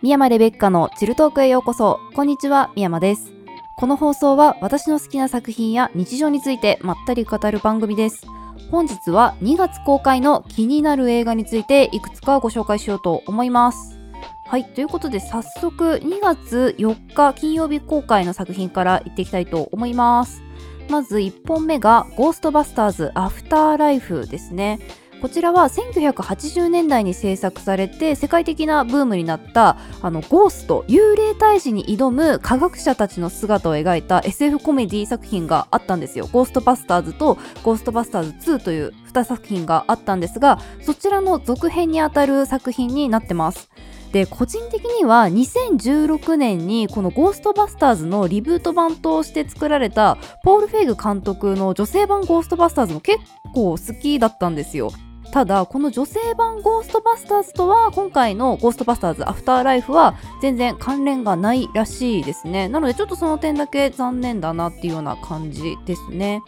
宮山レベッカのチルトークへようこそ。こんにちは、宮山です。この放送は私の好きな作品や日常についてまったり語る番組です。本日は2月公開の気になる映画についていくつかご紹介しようと思います。はい、ということで早速2月4日金曜日公開の作品からいっていきたいと思います。まず1本目がゴーストバスターズアフターライフですね。こちらは1980年代に制作されて世界的なブームになったあのゴースト幽霊退治に挑む科学者たちの姿を描いた SF コメディ作品があったんですよ。ゴーストバスターズとゴーストバスターズ2という2作品があったんですがそちらの続編にあたる作品になってます。で個人的には2016年にこの「ゴーストバスターズ」のリブート版として作られたポール・フェイグ監督の女性版「ゴーストバスターズ」も結構好きだったんですよ。ただこの女性版ゴーストバスターズとは今回のゴーストバスターズアフターライフは全然関連がないらしいですね。なのでちょっとその点だけ残念だなっていうような感じですね。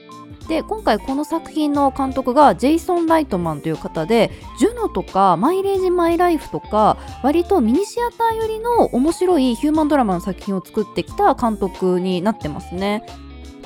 で今回この作品の監督がジェイソン・ライトマンという方で「ジュノ」とか「マイレージ・マイ・ライフ」とか割とミニシアター寄りの面白いヒューマンドラマの作品を作ってきた監督になってますね。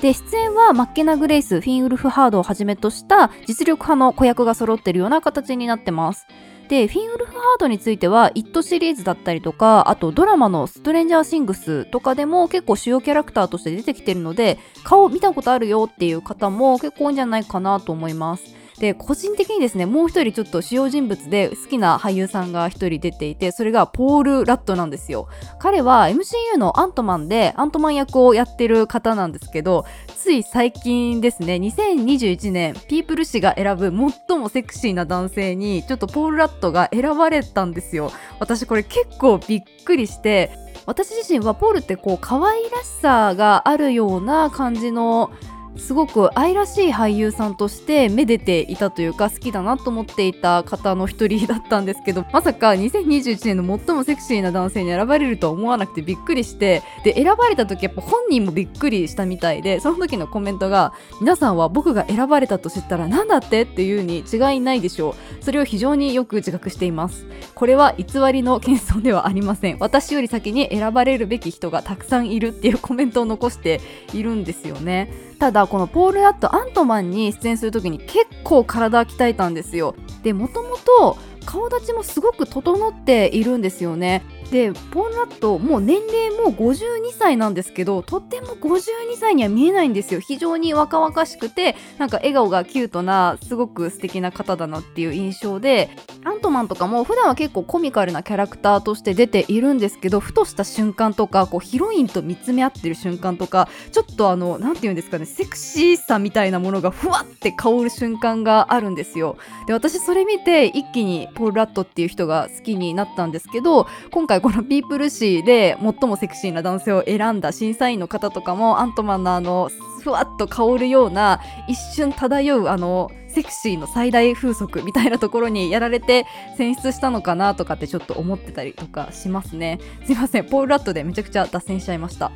で出演はマッケナ・グレイスフィン・ウルフ・ハードをはじめとした実力派の子役が揃ってるような形になってますでフィン・ウルフ・ハードについては「イット!」シリーズだったりとかあとドラマの「ストレンジャー・シングス」とかでも結構主要キャラクターとして出てきてるので顔見たことあるよっていう方も結構多いんじゃないかなと思いますで個人的にですねもう一人ちょっと主要人物で好きな俳優さんが一人出ていてそれがポール・ラットなんですよ。彼は MCU のアントマンでアントマン役をやってる方なんですけどつい最近ですね2021年ピープル誌が選ぶ最もセクシーな男性にちょっとポール・ラットが選ばれたんですよ。私これ結構びっくりして私自身はポールってこう可愛らしさがあるような感じのすごく愛らしい俳優さんとしてめでていたというか好きだなと思っていた方の一人だったんですけど まさか2021年の最もセクシーな男性に選ばれるとは思わなくてびっくりしてで選ばれた時やっぱ本人もびっくりしたみたいでその時のコメントが皆さんは僕が選ばれたと知ったら何だってっていうに違いないでしょう。それを非常によく自覚しています。これは偽りの謙遜ではありません。私より先に選ばれるべき人がたくさんいるっていうコメントを残しているんですよね。ただこのポール・ラットアントマンに出演するときに結構体鍛えたんですよ。でもともと顔立ちもすごく整っているんですよね。でポー・ラットもう年齢も52歳なんですけどとっても52歳には見えないんですよ。非常に若々しくてなんか笑顔がキュートなすごく素敵な方だなっていう印象でアントマンとかも普段は結構コミカルなキャラクターとして出ているんですけどふとした瞬間とかこうヒロインと見つめ合ってる瞬間とかちょっとあの何て言うんですかねセクシーさみたいなものがふわって香る瞬間があるんですよ。で私それ見て一気にポール・ラットっていう人が好きになったんですけど今回このピープル誌で最もセクシーな男性を選んだ審査員の方とかもアントマンのあのふわっと香るような一瞬漂うあのセクシーの最大風速みたいなところにやられて選出したのかなとかってちょっと思ってたりとかしますね。すいません。ポール・ラットでめちゃくちゃ脱線しちゃいました。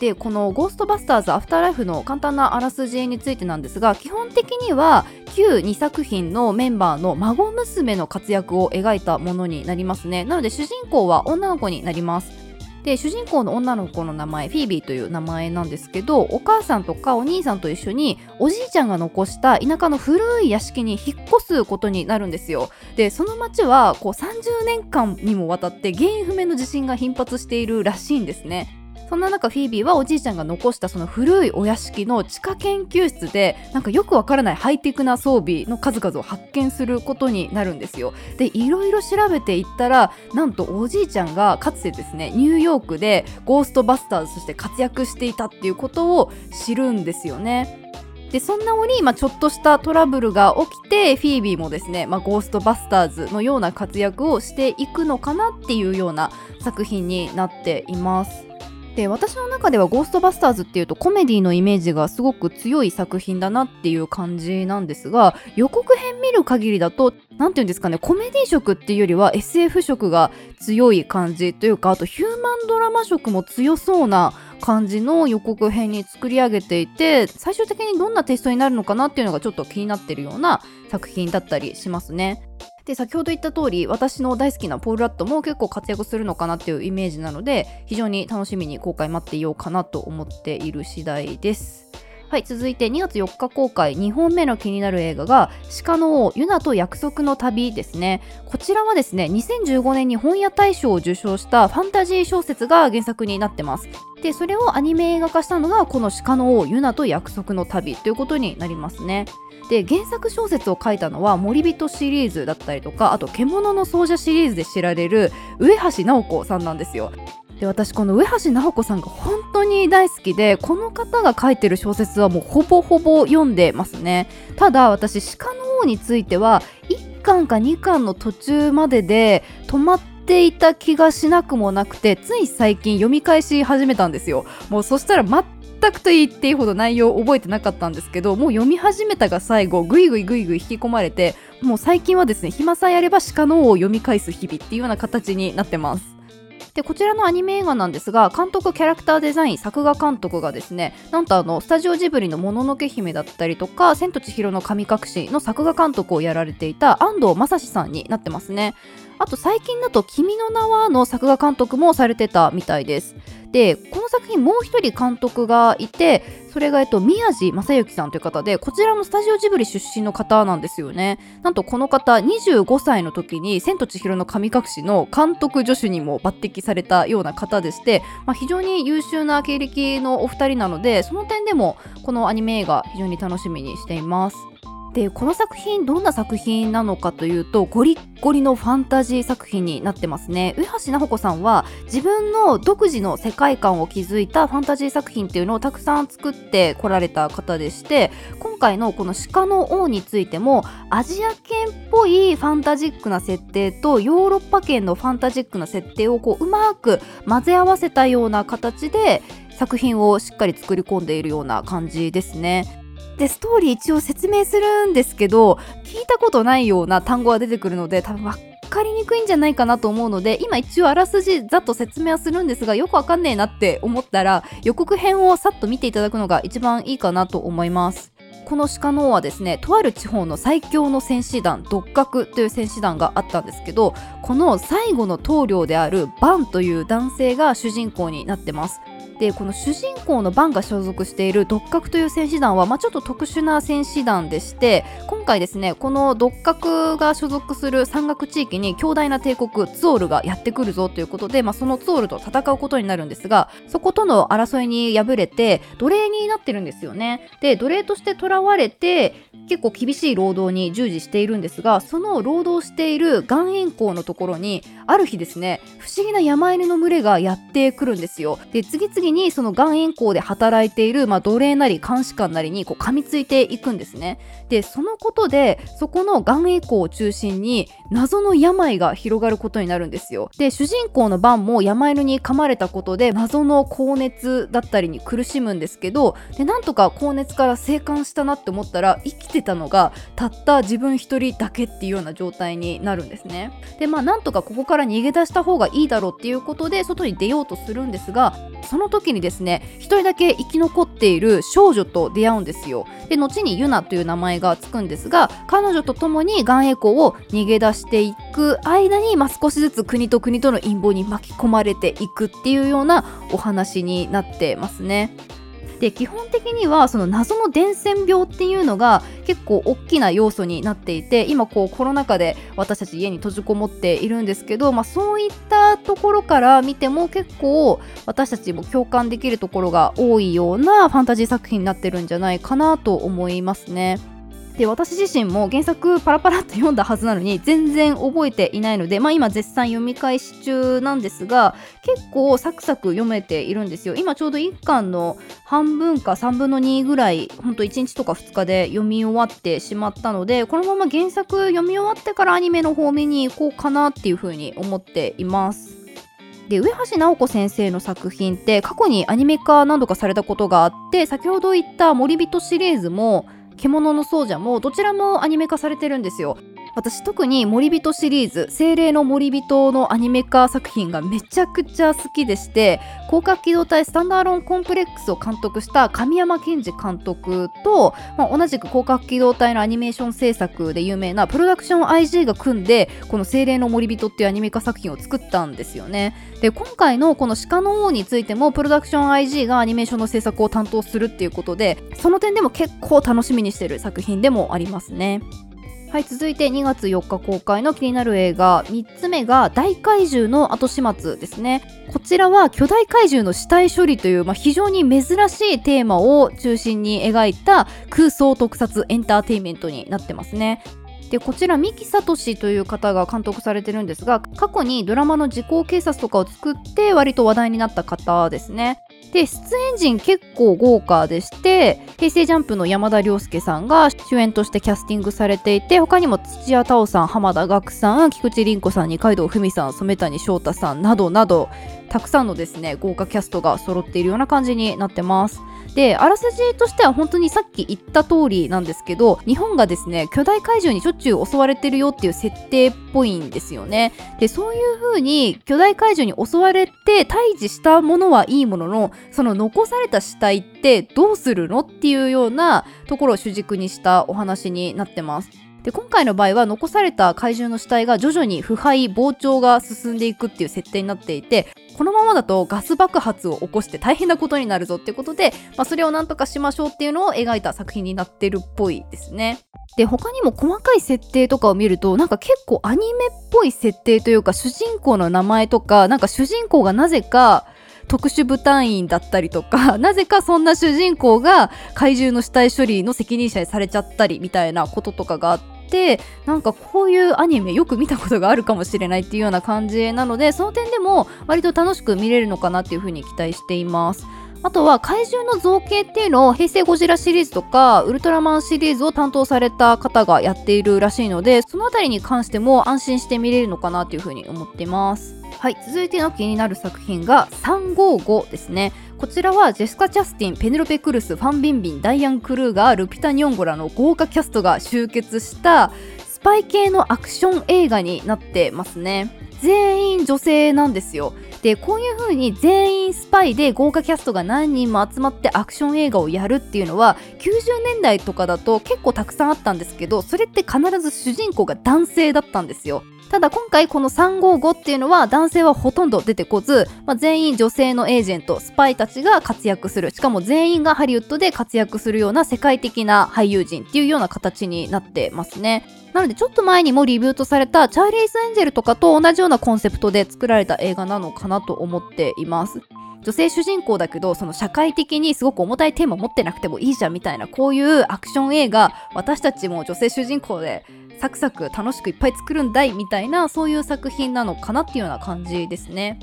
でこの「ゴーストバスターズアフターライフ」の簡単なあらすじについてなんですが基本的には旧2作品のメンバーの孫娘の活躍を描いたものになりますね。なので主人公は女の子になります。で主人公の女の子の名前フィービーという名前なんですけどお母さんとかお兄さんと一緒におじいちゃんが残した田舎の古い屋敷に引っ越すことになるんですよ。でその町はこう30年間にもわたって原因不明の地震が頻発しているらしいんですね。そんな中フィービーはおじいちゃんが残したその古いお屋敷の地下研究室でなんかよくわからないハイテクな装備の数々を発見することになるんですよ。でいろいろ調べていったらなんとおじいちゃんがかつてですねニューヨークでゴーストバスターズとして活躍していたっていうことを知るんですよね。でそんな折、まあ、ちょっとしたトラブルが起きてフィービーもですね、まあ、ゴーストバスターズのような活躍をしていくのかなっていうような作品になっています。で私の中では「ゴーストバスターズ」っていうとコメディのイメージがすごく強い作品だなっていう感じなんですが予告編見る限りだと何て言うんですかねコメディ色っていうよりは SF 色が強い感じというかあとヒューマンドラマ色も強そうな感じの予告編に作り上げていて最終的にどんなテストになるのかなっていうのがちょっと気になってるような作品だったりしますね。で先ほど言った通り私の大好きなポール・ラットも結構活躍するのかなっていうイメージなので非常に楽しみに公開待っていようかなと思っている次第です。はい、続いて2月4日公開2本目の気になる映画が鹿の王ユナと約束の旅ですね。こちらはですね2015年に本屋大賞を受賞したファンタジー小説が原作になってます。でそれをアニメ映画化したのがこの鹿の王ユナと約束の旅ということになりますね。で原作小説を書いたのは森人シリーズだったりとかあと獣の奏者シリーズで知られる上橋直子さんなんですよ。で私この上橋直子さんが本当に大好きでこの方が書いてる小説はもうほぼほぼ読んでますね。ただ私鹿の王については1巻か2巻の途中までで止まっていた気がしなくもなくてつい最近読み返し始めたんですよ。もうそしたら全くと言っていいほど内容覚えてなかったんですけどもう読み始めたが最後ぐいぐいぐいぐい引き込まれてもう最近はですね暇さえあれば鹿の王を読み返す日々っていうような形になってます。でこちらのアニメ映画なんですが監督キャラクターデザイン作画監督がですねなんとあのスタジオジブリの「もののけ姫」だったりとか「千と千尋の神隠し」の作画監督をやられていた安藤正史さんになってますね。あと最近だと「君の名は」の作画監督もされてたみたいです。でこの作品もう一人監督がいてそれが、えっと、宮地正幸さんという方でこちらもスタジオジブリ出身の方なんですよね。なんとこの方25歳の時に「千と千尋の神隠し」の監督助手にも抜擢されたような方でして、まあ、非常に優秀な経歴のお二人なのでその点でもこのアニメ映画非常に楽しみにしています。でこの作品どんな作品なのかというとゴリッゴリのファンタジー作品になってますね上橋直子さんは自分の独自の世界観を築いたファンタジー作品っていうのをたくさん作ってこられた方でして今回のこの鹿の王についてもアジア圏っぽいファンタジックな設定とヨーロッパ圏のファンタジックな設定をこううまく混ぜ合わせたような形で作品をしっかり作り込んでいるような感じですね。でストーリー一応説明するんですけど聞いたことないような単語が出てくるので多分分かりにくいんじゃないかなと思うので今一応あらすじざっと説明はするんですがよくわかんねえなって思ったら予告編をさっと見ていただくのが一番いいかなと思います。この鹿の王はですねとある地方の最強の戦士団独角という戦士団があったんですけどこの最後の棟梁であるバンという男性が主人公になってますでこの主人公のバンが所属している独角という戦士団は、まあ、ちょっと特殊な戦士団でして今回ですねこの独角が所属する山岳地域に強大な帝国ツオールがやってくるぞということで、まあ、そのツオールと戦うことになるんですがそことの争いに敗れて奴隷になってるんですよね。で奴隷として囚われて結構厳しい労働に従事しているんですがその労働している岩塩港のところにある日ですね不思議な山犬の群れがやってくるんですよ。で次々にその岩塩港で働いている、まあ、奴隷なり監視官なりにこう噛みついていくんですね。でそのことでそこの岩塩港を中心に謎の病が広がることになるんですよ。で主人公のバンも山犬に噛まれたことで謎の高熱だったりに苦しむんですけどでなんとか高熱から生還したなって思ったら生きてたのがたった自分一人だけっていうような状態になるんですね。でまあなんとかここから逃げ出した方がいいだろうっていうことで外に出ようとするんですがその時時にですね一人だけ生き残っている少女と出会うんですよで後にユナという名前がつくんですが彼女と共にガンエコを逃げ出していく間に、まあ、少しずつ国と国との陰謀に巻き込まれていくっていうようなお話になってますね。で基本的にはその謎の伝染病っていうのが結構大きな要素になっていて今こうコロナ禍で私たち家に閉じこもっているんですけど、まあ、そういったところから見ても結構私たちも共感できるところが多いようなファンタジー作品になってるんじゃないかなと思いますね。で私自身も原作パラパラって読んだはずなのに全然覚えていないので、まあ、今絶賛読み返し中なんですが結構サクサク読めているんですよ。今ちょうど1巻の半分か3分の2ぐらいほんと1日とか2日で読み終わってしまったのでこのまま原作読み終わってからアニメの方面に行こうかなっていうふうに思っています。で上橋直子先生の作品って過去にアニメ化何度かされたことがあって先ほど言った「森人」シリーズも獣の奏者もどちらもアニメ化されてるんですよ。私特に森人シリーズ精霊の森人のアニメ化作品がめちゃくちゃ好きでして広角機動隊スタンダーロンコンプレックスを監督した神山健二監督と、まあ、同じく広角機動隊のアニメーション制作で有名なプロダクション IG が組んでこの精霊の森人っていうアニメ化作品を作ったんですよね。で今回のこの鹿の王についてもプロダクション IG がアニメーションの制作を担当するっていうことでその点でも結構楽しみにしてる作品でもありますね。はい続いて2月4日公開の気になる映画。3つ目が大怪獣の後始末ですね。こちらは巨大怪獣の死体処理という、まあ、非常に珍しいテーマを中心に描いた空想特撮エンターテインメントになってますね。でこちら三木聡という方が監督されてるんですが過去にドラマの時効警察とかを作って割と話題になった方ですね。で出演陣結構豪華でして平成ジャンプの山田涼介さんが主演としてキャスティングされていて他にも土屋太鳳さん浜田岳さん菊池凛子さん二階堂ふみさん染谷翔太さんなどなどたくさんのですね豪華キャストが揃っているような感じになってます。であらすじとしては本当にさっき言った通りなんですけど日本がですね巨大怪獣にしょっちゅう襲われてるよっていう設定っぽいんですよね。でそういう風に巨大怪獣に襲われて退治したものはいいもののその残された死体ってどうするのっていうようなところを主軸にしたお話になってますで今回の場合は残された怪獣の死体が徐々に腐敗膨張が進んでいくっていう設定になっていてこのままだとガス爆発を起こして大変なことになるぞっていうことで、まあ、それをなんとかしましょうっていうのを描いた作品になってるっぽいですね。で他にも細かい設定とかを見るとなんか結構アニメっぽい設定というか主人公の名前とかなんか主人公がなぜか特殊部隊員だったりとか なぜかそんな主人公が怪獣の死体処理の責任者にされちゃったりみたいなこととかがあってなんかこういうアニメよく見たことがあるかもしれないっていうような感じなのでその点でも割と楽しく見れるのかなっていうふうに期待しています。あとは怪獣の造形っていうのを平成ゴジラシリーズとかウルトラマンシリーズを担当された方がやっているらしいのでそのあたりに関しても安心して見れるのかなというふうに思っていますはい続いての気になる作品が355ですねこちらはジェスカ・チャスティン、ペネロペ・クルス、ファン・ビンビン、ダイアン・クルーガー、ルピタ・ニョンゴラの豪華キャストが集結したスパイ系のアクション映画になってますね。全員女性なんですよ。でこういう風に全員スパイで豪華キャストが何人も集まってアクション映画をやるっていうのは90年代とかだと結構たくさんあったんですけどそれって必ず主人公が男性だったんですよ。ただ今回この355っていうのは男性はほとんど出てこず、まあ、全員女性のエージェントスパイたちが活躍する。しかも全員がハリウッドで活躍するような世界的な俳優陣っていうような形になってますね。なのでちょっと前にもリブートされたチャーリーズ・エンジェルとかと同じようなコンセプトで作られた映画なのかなと思っています。女性主人公だけどその社会的にすごく重たいテーマ持ってなくてもいいじゃんみたいなこういうアクション映画私たちも女性主人公でサクサク楽しくいっぱい作るんだいみたいなそういう作品なのかなっていうような感じですね。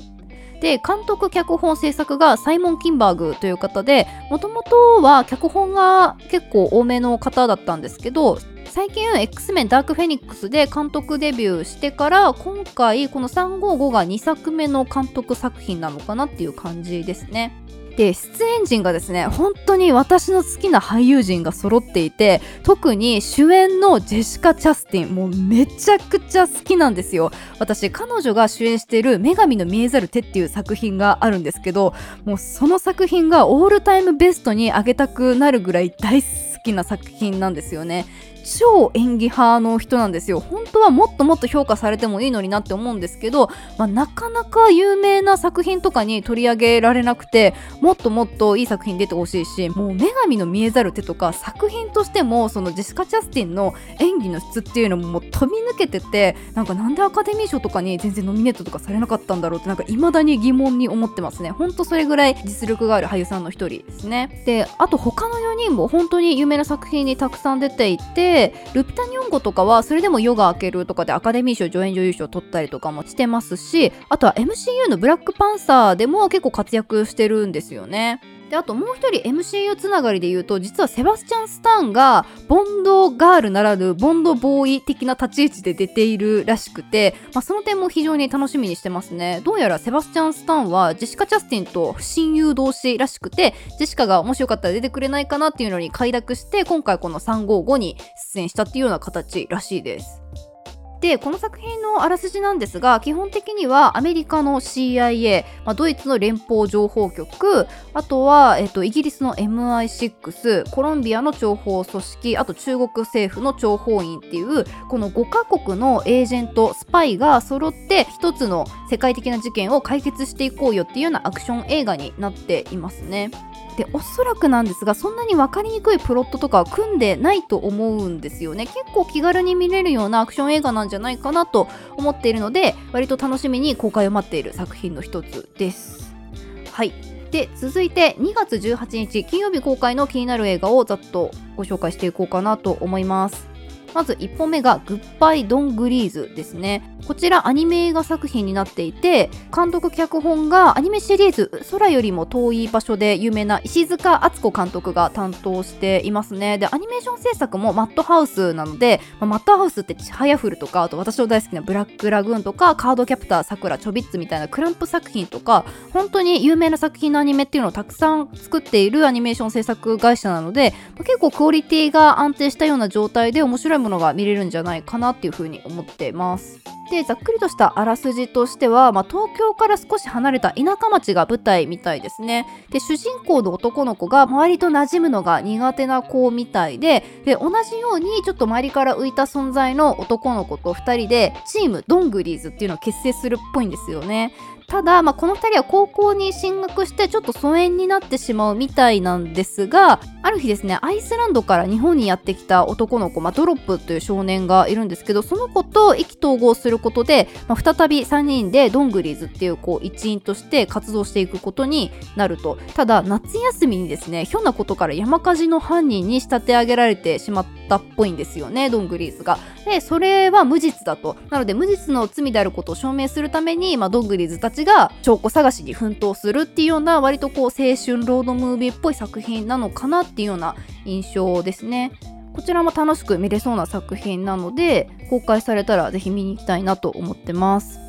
で監督脚本制作がサイモン・キンバーグという方でもともとは脚本が結構多めの方だったんですけど最近 X メンダークフェニックスで監督デビューしてから今回この355が2作目の監督作品なのかなっていう感じですね。で出演陣がですね本当に私の好きな俳優陣が揃っていて特に主演のジェシカ・チャスティンもうめちゃくちゃ好きなんですよ。私彼女が主演している「女神の見えざる手」っていう作品があるんですけどもうその作品がオールタイムベストに上げたくなるぐらい大好きな作品なんですよね。超演技派の人なんですよ。本当はもっともっと評価されてもいいのになって思うんですけど、まあ、なかなか有名な作品とかに取り上げられなくてもっともっといい作品出てほしいしもう女神の見えざる手とか作品としてもそのジェシカ・チャスティンの演技の質っていうのももう飛び抜けててなんかなんでアカデミー賞とかに全然ノミネートとかされなかったんだろうってなんか未だに疑問に思ってますね。ほんとそれぐらい実力がある俳優さんの一人ですね。であと他の4人も本当に有名な作品にたくさん出ていてルピタニョンゴとかはそれでも夜が明けるとかでアカデミー賞助演女優賞を取ったりとかもしてますしあとは MCU のブラックパンサーでも結構活躍してるんですよね。であともう一人 MCU つながりで言うと実はセバスチャン・スターンがボンドガールならぬボンドボーイ的な立ち位置で出ているらしくて、まあ、その点も非常に楽しみにしてますね。どうやらセバスチャン・スターンはジェシカ・チャスティンと親友同士らしくてジェシカがもしよかったら出てくれないかなっていうのに快諾して今回この355に出演したっていうような形らしいです。でこの作品のあらすじなんですが基本的にはアメリカの CIA、まあ、ドイツの連邦情報局あとは、えっと、イギリスの MI6 コロンビアの諜報組織あと中国政府の諜報員っていうこの5カ国のエージェントスパイが揃って一つの世界的な事件を解決していこうよっていうようなアクション映画になっていますね。でおそらくなんですがそんなに分かりにくいプロットとかは組んでないと思うんですよね結構気軽に見れるようなアクション映画なんじゃないかなと思っているので割と楽しみに公開を待っている作品の一つです。はい。で続いて2月18日金曜日公開の気になる映画をざっとご紹介していこうかなと思います。まず1本目がグッバイ・ドン・グリーズですね。こちらアニメ映画作品になっていて監督脚本がアニメシリーズ「空よりも遠い場所」で有名な石塚敦子監督が担当していますねでアニメーション制作もマットハウスなので、まあ、マットハウスってちはやふるとかあと私の大好きなブラックラグーンとかカードキャプターさくらちょびっつみたいなクランプ作品とか本当に有名な作品のアニメっていうのをたくさん作っているアニメーション制作会社なので、まあ、結構クオリティが安定したような状態で面白いものが見れるんじゃないかなっていうふうに思ってます。でざっくりとしたあらすじとしては、まあ、東京から少し離れた田舎町が舞台みたいですね。で主人公の男の子が周りと馴染むのが苦手な子みたいでで同じようにちょっと周りから浮いた存在の男の子と2人でチームドングリーズっていうのを結成するっぽいんですよね。ただ、まあ、この2人は高校に進学してちょっと疎遠になってしまうみたいなんですがある日ですねアイスランドから日本にやってきた男の子、まあ、ドロップという少年がいるんですけどその子と意気投合することで、まあ、再び3人でドングリーズっていうこう一員として活動していくことになるとただ夏休みにですねひょんなことから山火事の犯人に仕立て上げられてしまったっぽいんですよねドングリーズが。でそれは無実だとなので無実の罪であることを証明するために、まあ、ドングリーズたちが証拠探しに奮闘するっていうような割とこう青春ロードムービーっぽい作品なのかなっていうような印象ですね。こちらも楽しく見れそうな作品なので公開されたらぜひ見に行きたいなと思ってます。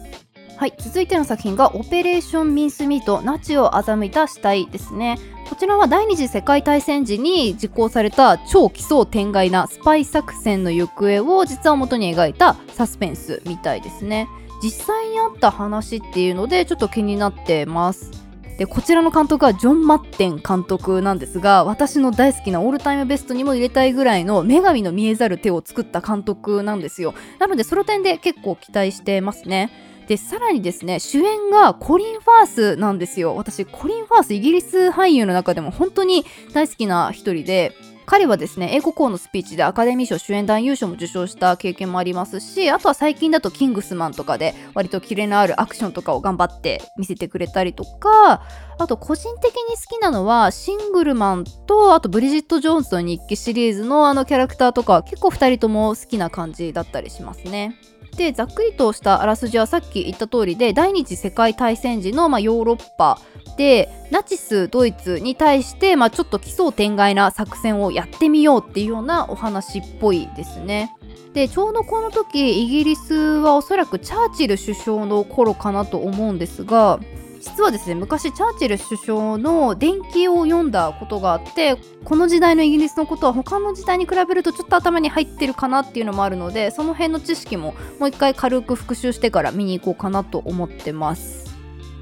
はい、続いての作品がオペレーションミンスミートナチを欺いた死体ですね。こちらは第二次世界大戦時に実行された超奇想天外なスパイ作戦の行方を実は元に描いたサスペンスみたいですね。実際にあった話っていうのでちょっと気になってます。でこちらの監督はジョン・マッテン監督なんですが私の大好きなオールタイムベストにも入れたいぐらいの女神の見えざる手を作った監督なんですよ。なのでその点で結構期待してますね。でさらにですね主演がコリン・ファースなんですよ。私コリン・ファースイギリス俳優の中でも本当に大好きな一人で彼はですね英語校のスピーチでアカデミー賞主演男優賞も受賞した経験もありますしあとは最近だとキングスマンとかで割とキレのあるアクションとかを頑張って見せてくれたりとかあと個人的に好きなのはシングルマンとあとブリジット・ジョーンズの日記シリーズのあのキャラクターとか結構2人とも好きな感じだったりしますね。でざっくりとしたあらすじはさっき言った通りで第二次世界大戦時の、まあ、ヨーロッパでナチスドイツに対して、まあ、ちょっと奇想天外な作戦をやってみようっていうようなお話っぽいですね。でちょうどこの時イギリスはおそらくチャーチル首相の頃かなと思うんですが実はですね昔チャーチル首相の伝記を読んだことがあってこの時代のイギリスのことは他の時代に比べるとちょっと頭に入ってるかなっていうのもあるのでその辺の知識ももう一回軽く復習してから見に行こうかなと思ってます。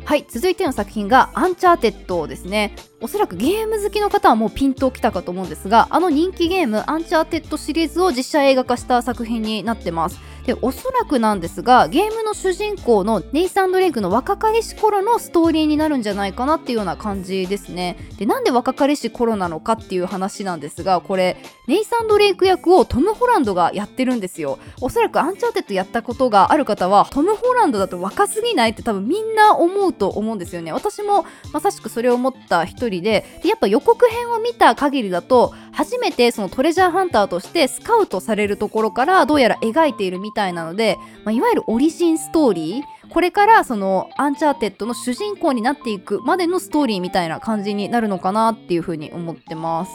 はい続いての作品がアンチャーテッドですね。おそらくゲーム好きの方はもうピンときたかと思うんですがあの人気ゲームアンチャーテッドシリーズを実写映画化した作品になってます。でおそらくなんですがゲームの主人公のネイサン・ドレイクの若かりし頃のストーリーになるんじゃないかなっていうような感じですね。でなんで若かりし頃なのかっていう話なんですがこれネイサン・ドレイク役をトム・ホランドがやってるんですよ。おそらくアンチャーテッドやったことがある方はトム・ホランドだと若すぎないって多分みんな思うと思うんですよね私もまさしくそれを思った一人ででやっぱ予告編を見た限りだと初めてそのトレジャーハンターとしてスカウトされるところからどうやら描いているみたいなので、まあ、いわゆるオリジンストーリーこれからそのアンチャーテッドの主人公になっていくまでのストーリーみたいな感じになるのかなっていうふうに思ってます。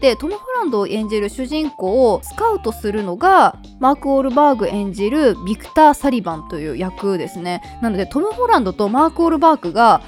でトム・ホランドを演じる主人公をスカウトするのがマーク・ウォールバーグ演じるビクター・サリバンという役ですねなのでトム・ホランドとマーク・ウォールバーグが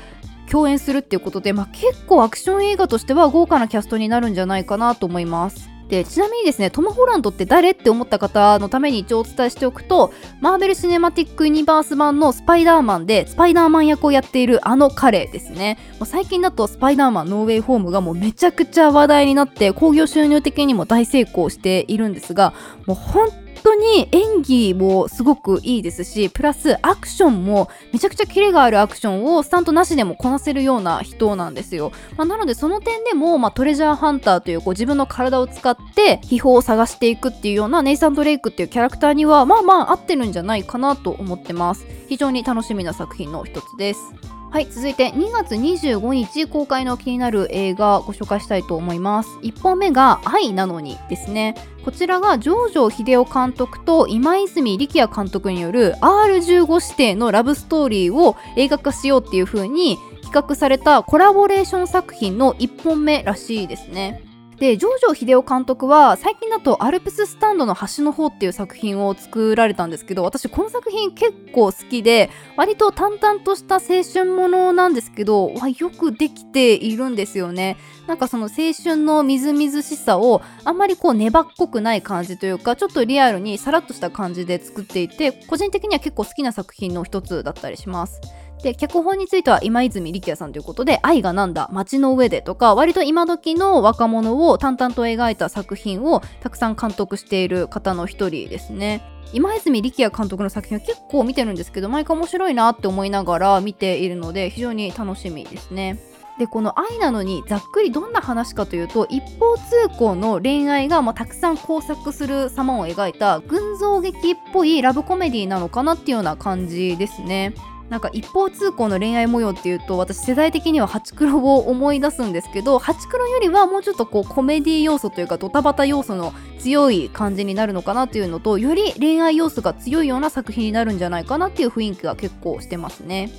共演するっていうことで、まあ、結構アクション映画としては豪華なキャストになるんじゃないかなと思います。でちなみにですねトム・ホランドって誰って思った方のために一応お伝えしておくとマーベル・シネマティック・ユニバース版のスパイダーマンでスパイダーマン役をやっているあの彼ですね。もう最近だとスパイダーマンノーウェイホームがもうめちゃくちゃ話題になって興行収入的にも大成功しているんですがもう本当に演技もすごくいいですしプラスアクションもめちゃくちゃキレがあるアクションをスタントなしでもこなせるような人なんですよ、まあ、なのでその点でも、まあ、トレジャーハンターというこう自分の体を使って秘宝を探していくっていうようなネイサン・ドレイクっていうキャラクターにはまあまあ合ってるんじゃないかなと思ってます。非常に楽しみな作品の一つです。はい続いて2月25日公開の気になる映画ご紹介したいと思います。1本目が「愛なのに」ですね。こちらが上条秀夫監督と今泉力也監督による R15 指定のラブストーリーを映画化しようっていう風に企画されたコラボレーション作品の1本目らしいですね。で上条秀夫監督は最近だと「アルプススタンドの端の方」っていう作品を作られたんですけど私この作品結構好きで割と淡々とした青春ものなんですけどわよくできているんですよね。なんかその青春のみずみずしさをあんまりこう粘っこくない感じというかちょっとリアルにさらっとした感じで作っていて個人的には結構好きな作品の一つだったりします。で脚本については今泉力也さんということで「愛がなんだ街の上で」とか割と今時の若者を淡々と描いた作品をたくさん監督している方の一人ですね。今泉力也監督の作品は結構見てるんですけど毎回面白いなって思いながら見ているので非常に楽しみですね。でこの愛なのにざっくりどんな話かというと一方通行の恋愛がまあたくさん交錯する様を描いた群像劇っぽいラブコメディなのかなっていうような感じですね。なんか一方通行の恋愛模様っていうと私世代的にはハチクロを思い出すんですけどハチクロよりはもうちょっとこうコメディ要素というかドタバタ要素の強い感じになるのかなっていうのとより恋愛要素が強いような作品になるんじゃないかなっていう雰囲気が結構してますね。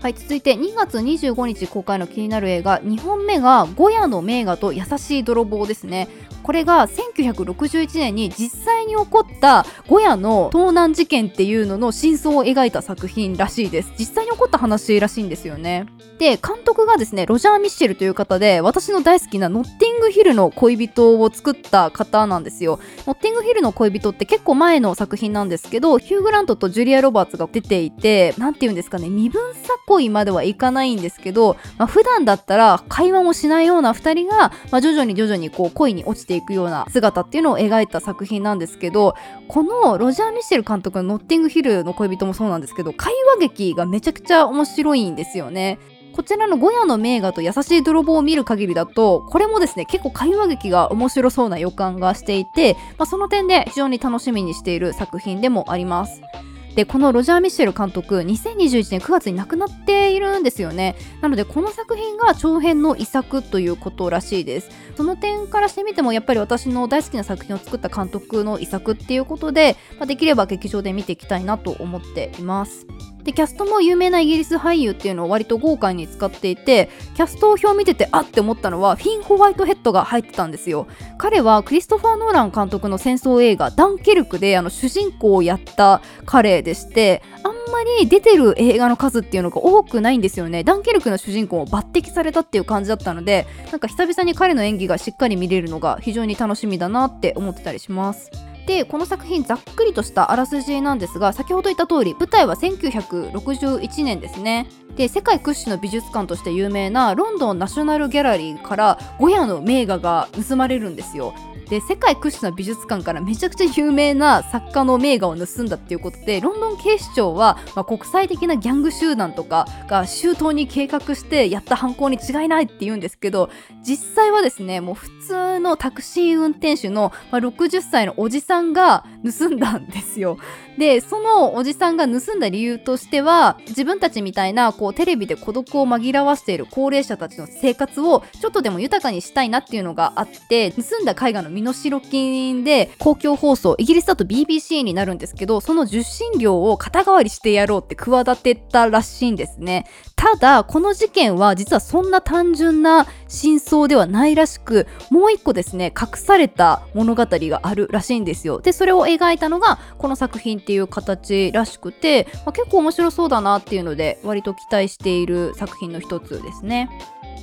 はい、続いて2月25日公開の気になる映画2本目が「ゴヤの名画と優しい泥棒」ですねこれが1961年に実際に起こったゴヤの盗難事件っていうのの真相を描いた作品らしいです。実際に起こった話らしいんですよね。で監督がですねロジャー・ミッシェルという方で私の大好きなノッティングヒルの恋人を作った方なんですよ。ノッティングヒルの恋人って結構前の作品なんですけどヒュー・グラントとジュリア・ロバーツが出ていて何て言うんですかね身分差恋まではいかないんですけど、まあ、普段だったら会話もしないような2人が、まあ、徐々に徐々にこう恋に落ちてしていくような姿っていうのを描いた作品なんですけどこのロジャー・ミシェル監督のノッティングヒルの恋人もそうなんですけど会話劇がめちゃくちゃ面白いんですよね。こちらのゴヤの名画と優しい泥棒を見る限りだとこれもですね結構会話劇が面白そうな予感がしていて、まあ、その点で非常に楽しみにしている作品でもあります。でこのロジャー・ミッシェル監督2021年9月に亡くなっているんですよね。なのでこの作品が長編の遺作ということらしいです。その点からしてみてもやっぱり私の大好きな作品を作った監督の遺作っていうことで、まあ、できれば劇場で見ていきたいなと思っています。でキャストも有名なイギリス俳優っていうのを割と豪華に使っていてキャスト表を見ててあって思ったのはフィン・ホワイトヘッドが入ってたんですよ。彼はクリストファー・ノーラン監督の戦争映画「ダンケルクで」あの主人公をやった彼でしてあんまり出てる映画の数っていうのが多くないんですよね。ダンケルクの主人公を抜擢されたっていう感じだったのでなんか久々に彼の演技がしっかり見れるのが非常に楽しみだなって思ってたりします。でこの作品ざっくりとしたあらすじなんですが先ほど言った通り舞台は1961年ですね。で世界屈指の美術館として有名なロンドンナショナルギャラリーからゴヤの名画が盗まれるんですよ。で世界屈指の美術館からめちゃくちゃ有名な作家の名画を盗んだっていうことでロンドン警視庁は、まあ、国際的なギャング集団とかが周到に計画してやった犯行に違いないって言うんですけど実際はですねもう普通のタクシー運転手の、まあ、60歳のおじさんが盗んだんですよ。でそのおじさんが盗んだ理由としては自分たちみたいなこうテレビで孤独を紛らわしている高齢者たちの生活をちょっとでも豊かにしたいなっていうのがあって盗んだ絵画の身代金で公共放送イギリスだと BBC になるんですけどその受信料を肩代わりしてやろうって企てたらしいんですねただこの事件は実はそんな単純な真相ではないらしくもう一個ですね隠された物語があるらしいんですよでそれを描いたのがこの作品っていう形らしくて、まあ、結構面白そうだなっていうので割と期待している作品の一つですね。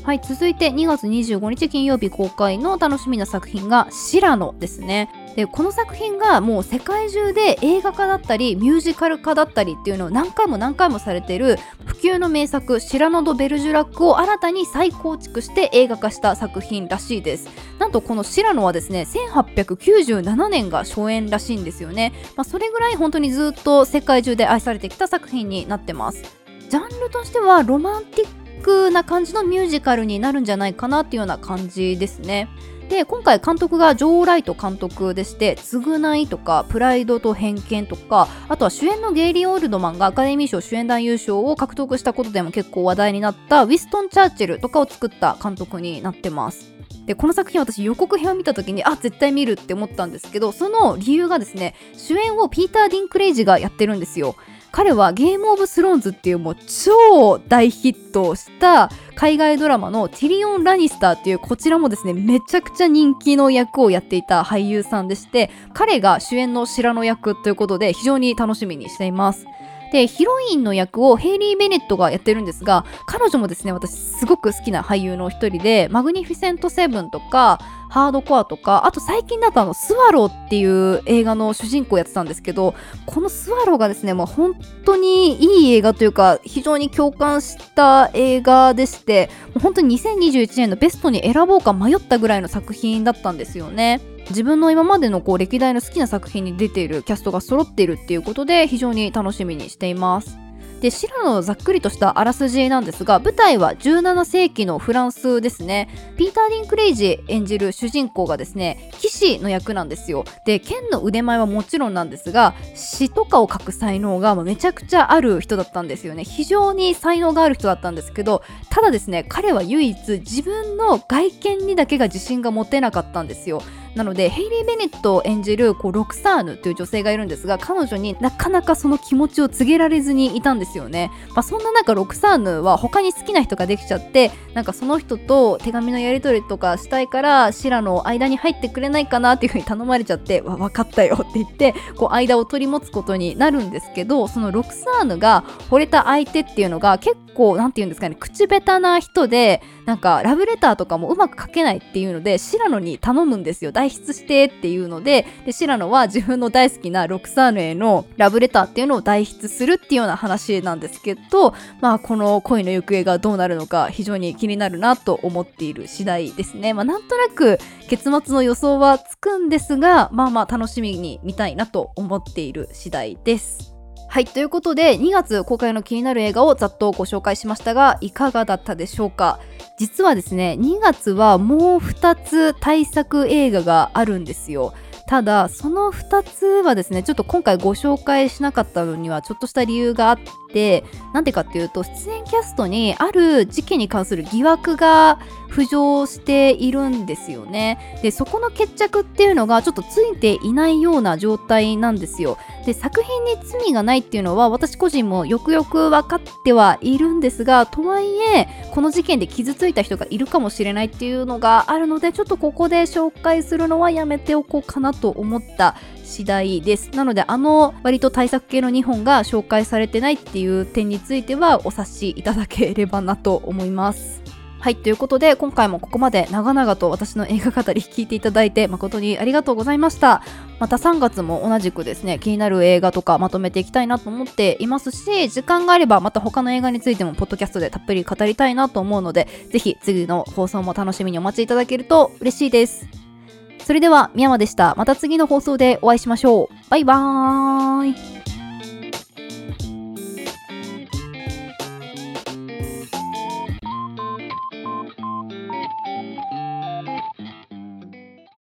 はい続いて2月25日金曜日公開の楽しみな作品が「シラノ」ですね。でこの作品がもう世界中で映画化だったりミュージカル化だったりっていうのを何回も何回もされている不朽の名作「シラノ・ド・ベルジュラック」を新たに再構築して映画化した作品らしいです。なんとこの「シラノ」はですね1897年が初演らしいんですよね、まあ、それぐらい本当にずっと世界中で愛されてきた作品になってます。ジャンルとしてはロマンティッククな感じのミュージカルになるんじゃないかなっていうような感じですね。で今回監督がジョー・ライト監督でして「償い」とか「プライドと偏見」とかあとは主演のゲイリー・オールドマンがアカデミー賞主演男優賞を獲得したことでも結構話題になったウィストン・チャーチルとかを作った監督になってます。でこの作品私予告編を見た時にあ絶対見るって思ったんですけどその理由がですね主演をピーター・ディンクレイジがやってるんですよ。彼はゲームオブスローンズっていうもう超大ヒットした海外ドラマのティリオン・ラニスターっていうこちらもですねめちゃくちゃ人気の役をやっていた俳優さんでして彼が主演のシラノ役ということで非常に楽しみにしています。でヒロインの役をヘイリー・ベネットがやってるんですが彼女もですね私すごく好きな俳優の一人でマグニフィセント・セブンとかハードコアとかあと最近だとあのスワローっていう映画の主人公やってたんですけどこのスワローがですねもう本当にいい映画というか非常に共感した映画でして本当に2021年のベストに選ぼうか迷ったぐらいの作品だったんですよね。自分の今までのこう歴代の好きな作品に出ているキャストが揃っているっていうことで非常に楽しみにしています。で白のざっくりとしたあらすじなんですが舞台は17世紀のフランスですね。ピーター・ディンクレイジ演じる主人公がですね騎士の役なんですよ。で剣の腕前はもちろんなんですが詩とかを書く才能がめちゃくちゃある人だったんですよね。非常に才能がある人だったんですけどただですね彼は唯一自分の外見にだけが自信が持てなかったんですよ。なのでヘイリー・ベネットを演じるこうロクサーヌという女性がいるんですが彼女になかなかその気持ちを告げられずにいたんですよね、まあ、そんな中ロクサーヌは他に好きな人ができちゃってなんかその人と手紙のやり取りとかしたいからシラの間に入ってくれないかなっていう風に頼まれちゃってわ分かったよって言ってこう間を取り持つことになるんですけどそのロクサーヌが惚れた相手っていうのが結構何て言うんですかね口下手な人でなんかラブレターとかもうまく書けないっていうのでシラノに頼むんですよ。代筆してっていうのででシラノは自分の大好きなロクサーヌへのラブレターっていうのを代筆するっていうような話なんですけどまあこの恋の行方がどうなるのか非常に気になるなと思っている次第ですね。まあなんとなく結末の予想はつくんですがまあまあ楽しみに見たいなと思っている次第です。はい、ということで2月公開の気になる映画をざっとご紹介しましたがいかがだったでしょうか？実はですね2月はもう2つ対策映画があるんですよ。ただその2つはですねちょっと今回ご紹介しなかったのにはちょっとした理由があってなんでかっていうと出演キャストにある事件に関する疑惑が浮上しているんですよね。でそこの決着っていうのがちょっとついていないような状態なんですよで作品に罪がないっていうのは私個人もよくよく分かってはいるんですがとはいえこの事件で傷ついた人がいるかもしれないっていうのがあるのでちょっとここで紹介するのはやめておこうかなと思った次第ですなのであの割と対策系の2本が紹介されてないっていう点についてはお察しいただければなと思いますはい、ということで今回もここまで長々と私の映画語り聞いていただいて誠にありがとうございました。また3月も同じくですね、気になる映画とかまとめていきたいなと思っていますし、時間があればまた他の映画についてもポッドキャストでたっぷり語りたいなと思うので、ぜひ次の放送も楽しみにお待ちいただけると嬉しいです。それでは、みやまでした。また次の放送でお会いしましょう。バイバーイ。